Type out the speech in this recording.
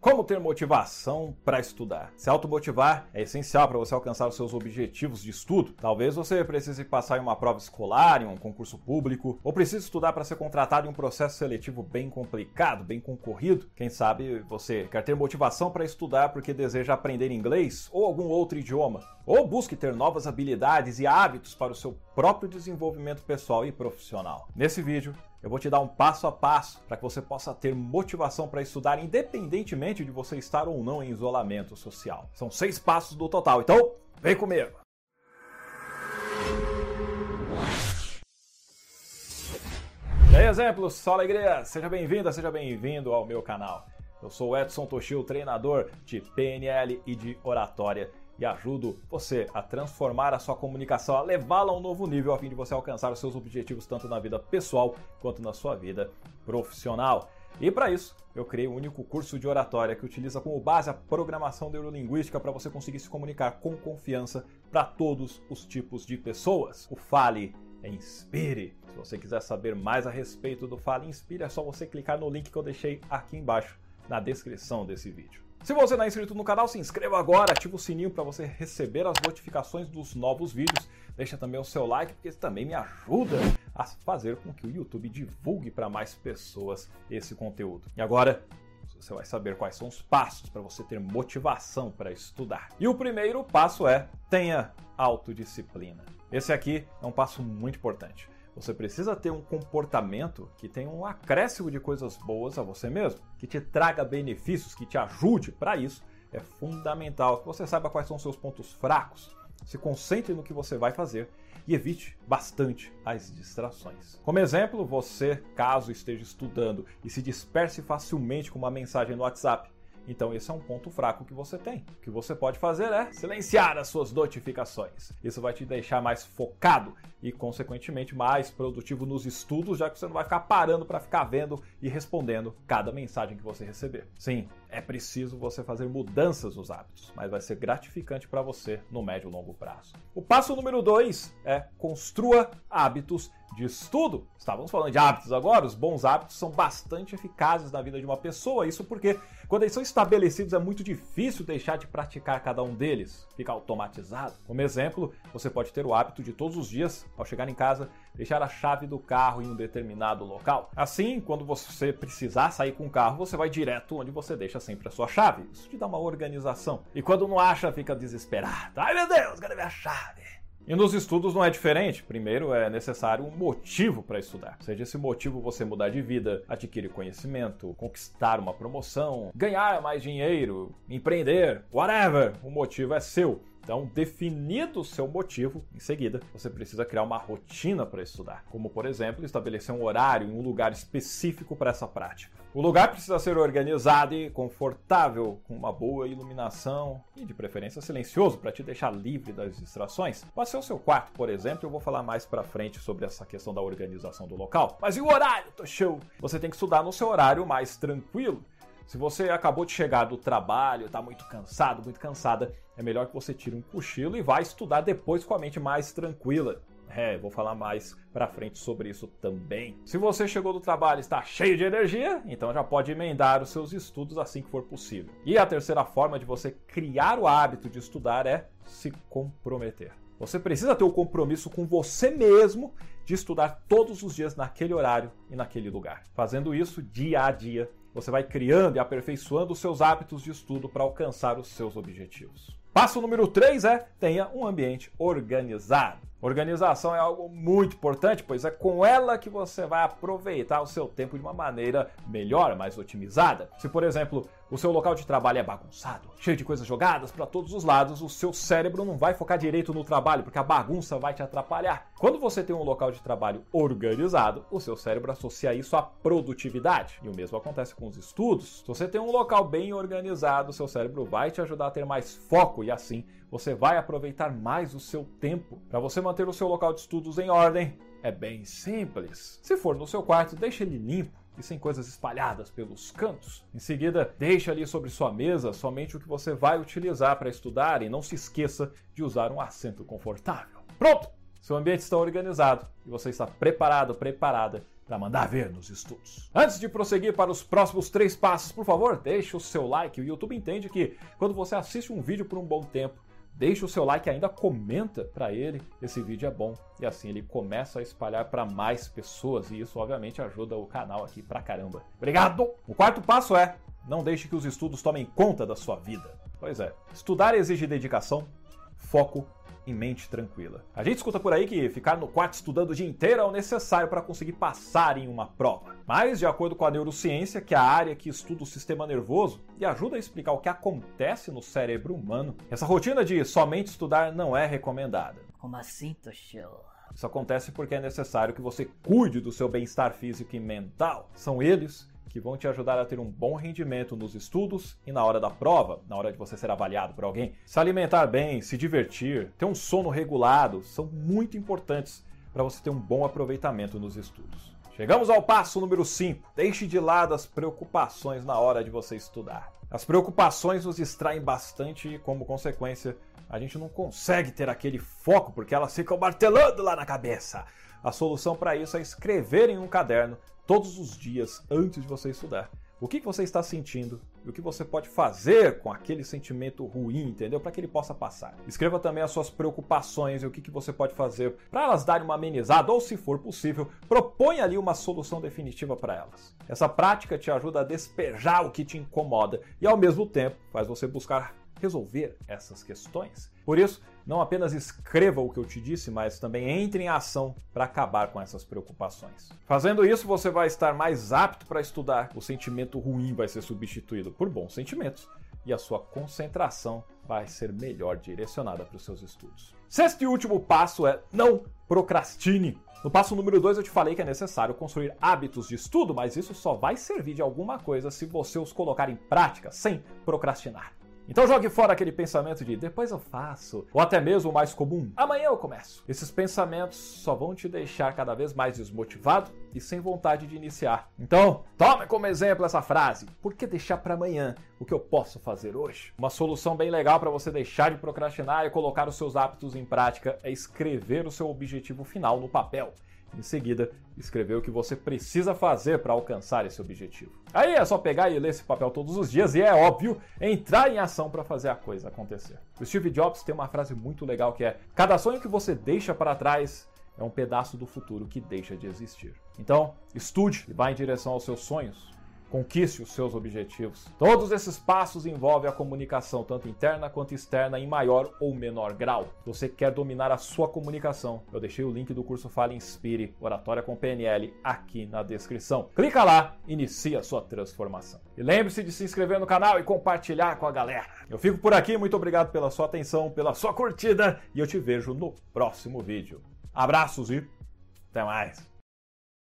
Como ter motivação para estudar? Se automotivar é essencial para você alcançar os seus objetivos de estudo. Talvez você precise passar em uma prova escolar, em um concurso público, ou precise estudar para ser contratado em um processo seletivo bem complicado, bem concorrido. Quem sabe você quer ter motivação para estudar porque deseja aprender inglês ou algum outro idioma, ou busque ter novas habilidades e hábitos para o seu próprio desenvolvimento pessoal e profissional. Nesse vídeo, eu vou te dar um passo a passo para que você possa ter motivação para estudar, independentemente de você estar ou não em isolamento social. São seis passos do total, então vem comigo! E aí, exemplos, só alegria! Seja bem-vinda, seja bem-vindo ao meu canal. Eu sou Edson Toshio, treinador de PNL e de oratória e ajudo você a transformar a sua comunicação, a levá-la a um novo nível a fim de você alcançar os seus objetivos tanto na vida pessoal quanto na sua vida profissional. E para isso, eu criei um único curso de oratória que utiliza como base a programação neurolinguística para você conseguir se comunicar com confiança para todos os tipos de pessoas. O Fale é Inspire. Se você quiser saber mais a respeito do Fale Inspire, é só você clicar no link que eu deixei aqui embaixo na descrição desse vídeo. Se você não é inscrito no canal, se inscreva agora, ativa o sininho para você receber as notificações dos novos vídeos. Deixa também o seu like, porque isso também me ajuda a fazer com que o YouTube divulgue para mais pessoas esse conteúdo. E agora, você vai saber quais são os passos para você ter motivação para estudar. E o primeiro passo é tenha autodisciplina. Esse aqui é um passo muito importante. Você precisa ter um comportamento que tenha um acréscimo de coisas boas a você mesmo, que te traga benefícios, que te ajude. Para isso, é fundamental que você saiba quais são seus pontos fracos, se concentre no que você vai fazer e evite bastante as distrações. Como exemplo, você, caso esteja estudando e se disperse facilmente com uma mensagem no WhatsApp, então esse é um ponto fraco que você tem. O que você pode fazer é silenciar as suas notificações. Isso vai te deixar mais focado e, consequentemente, mais produtivo nos estudos, já que você não vai ficar parando para ficar vendo e respondendo cada mensagem que você receber. Sim, é preciso você fazer mudanças nos hábitos, mas vai ser gratificante para você no médio e longo prazo. O passo número 2 é construa hábitos de estudo. Estávamos falando de hábitos agora, os bons hábitos são bastante eficazes na vida de uma pessoa, isso porque quando eles são estabelecidos é muito difícil deixar de praticar cada um deles, fica automatizado. Como exemplo, você pode ter o hábito de todos os dias, ao chegar em casa, deixar a chave do carro em um determinado local. Assim, quando você precisar sair com o carro, você vai direto onde você deixa sempre a sua chave. Isso te dá uma organização. E quando não acha, fica desesperado. Ai meu Deus, cadê minha chave? E nos estudos não é diferente. Primeiro é necessário um motivo para estudar. Seja esse motivo você mudar de vida, adquirir conhecimento, conquistar uma promoção, ganhar mais dinheiro, empreender, whatever. O motivo é seu. Então, definido o seu motivo, em seguida, você precisa criar uma rotina para estudar, como por exemplo, estabelecer um horário em um lugar específico para essa prática. O lugar precisa ser organizado e confortável, com uma boa iluminação e de preferência silencioso para te deixar livre das distrações. Pode ser o seu quarto, por exemplo, eu vou falar mais para frente sobre essa questão da organização do local. Mas e o horário, tô show? Você tem que estudar no seu horário mais tranquilo. Se você acabou de chegar do trabalho, está muito cansado, muito cansada, é melhor que você tire um cochilo e vá estudar depois com a mente mais tranquila. É, vou falar mais pra frente sobre isso também. Se você chegou do trabalho e está cheio de energia, então já pode emendar os seus estudos assim que for possível. E a terceira forma de você criar o hábito de estudar é se comprometer. Você precisa ter o um compromisso com você mesmo de estudar todos os dias naquele horário e naquele lugar. Fazendo isso dia a dia, você vai criando e aperfeiçoando os seus hábitos de estudo para alcançar os seus objetivos. Passo número 3 é tenha um ambiente organizado. Organização é algo muito importante, pois é com ela que você vai aproveitar o seu tempo de uma maneira melhor, mais otimizada. Se, por exemplo, o seu local de trabalho é bagunçado, cheio de coisas jogadas para todos os lados, o seu cérebro não vai focar direito no trabalho, porque a bagunça vai te atrapalhar. Quando você tem um local de trabalho organizado, o seu cérebro associa isso à produtividade. E o mesmo acontece com os estudos. Se você tem um local bem organizado, o seu cérebro vai te ajudar a ter mais foco e assim você vai aproveitar mais o seu tempo. Para você manter o seu local de estudos em ordem, é bem simples. Se for no seu quarto, deixe ele limpo e sem coisas espalhadas pelos cantos. Em seguida, deixe ali sobre sua mesa somente o que você vai utilizar para estudar e não se esqueça de usar um assento confortável. Pronto! Seu ambiente está organizado e você está preparado, preparada para mandar ver nos estudos. Antes de prosseguir para os próximos três passos, por favor, deixe o seu like. O YouTube entende que quando você assiste um vídeo por um bom tempo, deixe o seu like ainda comenta para ele esse vídeo é bom e assim ele começa a espalhar para mais pessoas e isso obviamente ajuda o canal aqui pra caramba. Obrigado. O quarto passo é: não deixe que os estudos tomem conta da sua vida. Pois é, estudar exige dedicação, foco em mente tranquila. A gente escuta por aí que ficar no quarto estudando o dia inteiro é o necessário para conseguir passar em uma prova. Mas, de acordo com a neurociência, que é a área que estuda o sistema nervoso e ajuda a explicar o que acontece no cérebro humano, essa rotina de somente estudar não é recomendada. Como assim, Toshio? Isso acontece porque é necessário que você cuide do seu bem-estar físico e mental. São eles que vão te ajudar a ter um bom rendimento nos estudos e na hora da prova, na hora de você ser avaliado por alguém. Se alimentar bem, se divertir, ter um sono regulado são muito importantes para você ter um bom aproveitamento nos estudos. Chegamos ao passo número 5. Deixe de lado as preocupações na hora de você estudar. As preocupações nos distraem bastante e, como consequência, a gente não consegue ter aquele foco porque elas ficam martelando lá na cabeça. A solução para isso é escrever em um caderno todos os dias antes de você estudar. O que você está sentindo e o que você pode fazer com aquele sentimento ruim, entendeu? Para que ele possa passar. Escreva também as suas preocupações e o que você pode fazer para elas darem uma amenizada ou, se for possível, proponha ali uma solução definitiva para elas. Essa prática te ajuda a despejar o que te incomoda e, ao mesmo tempo, faz você buscar resolver essas questões. Por isso, não apenas escreva o que eu te disse, mas também entre em ação para acabar com essas preocupações. Fazendo isso, você vai estar mais apto para estudar, o sentimento ruim vai ser substituído por bons sentimentos e a sua concentração vai ser melhor direcionada para os seus estudos. Sexto e último passo é não procrastine. No passo número 2 eu te falei que é necessário construir hábitos de estudo, mas isso só vai servir de alguma coisa se você os colocar em prática sem procrastinar. Então jogue fora aquele pensamento de depois eu faço, ou até mesmo o mais comum, amanhã eu começo. Esses pensamentos só vão te deixar cada vez mais desmotivado e sem vontade de iniciar. Então, tome como exemplo essa frase: por que deixar para amanhã o que eu posso fazer hoje? Uma solução bem legal para você deixar de procrastinar e colocar os seus hábitos em prática é escrever o seu objetivo final no papel. Em seguida, escrever o que você precisa fazer para alcançar esse objetivo. Aí é só pegar e ler esse papel todos os dias e é óbvio entrar em ação para fazer a coisa acontecer. O Steve Jobs tem uma frase muito legal que é: cada sonho que você deixa para trás é um pedaço do futuro que deixa de existir. Então, estude e vá em direção aos seus sonhos. Conquiste os seus objetivos. Todos esses passos envolvem a comunicação, tanto interna quanto externa, em maior ou menor grau. Você quer dominar a sua comunicação, eu deixei o link do curso Fale Inspire, Oratória com PNL, aqui na descrição. Clica lá, inicie a sua transformação. E lembre-se de se inscrever no canal e compartilhar com a galera. Eu fico por aqui, muito obrigado pela sua atenção, pela sua curtida e eu te vejo no próximo vídeo. Abraços e até mais!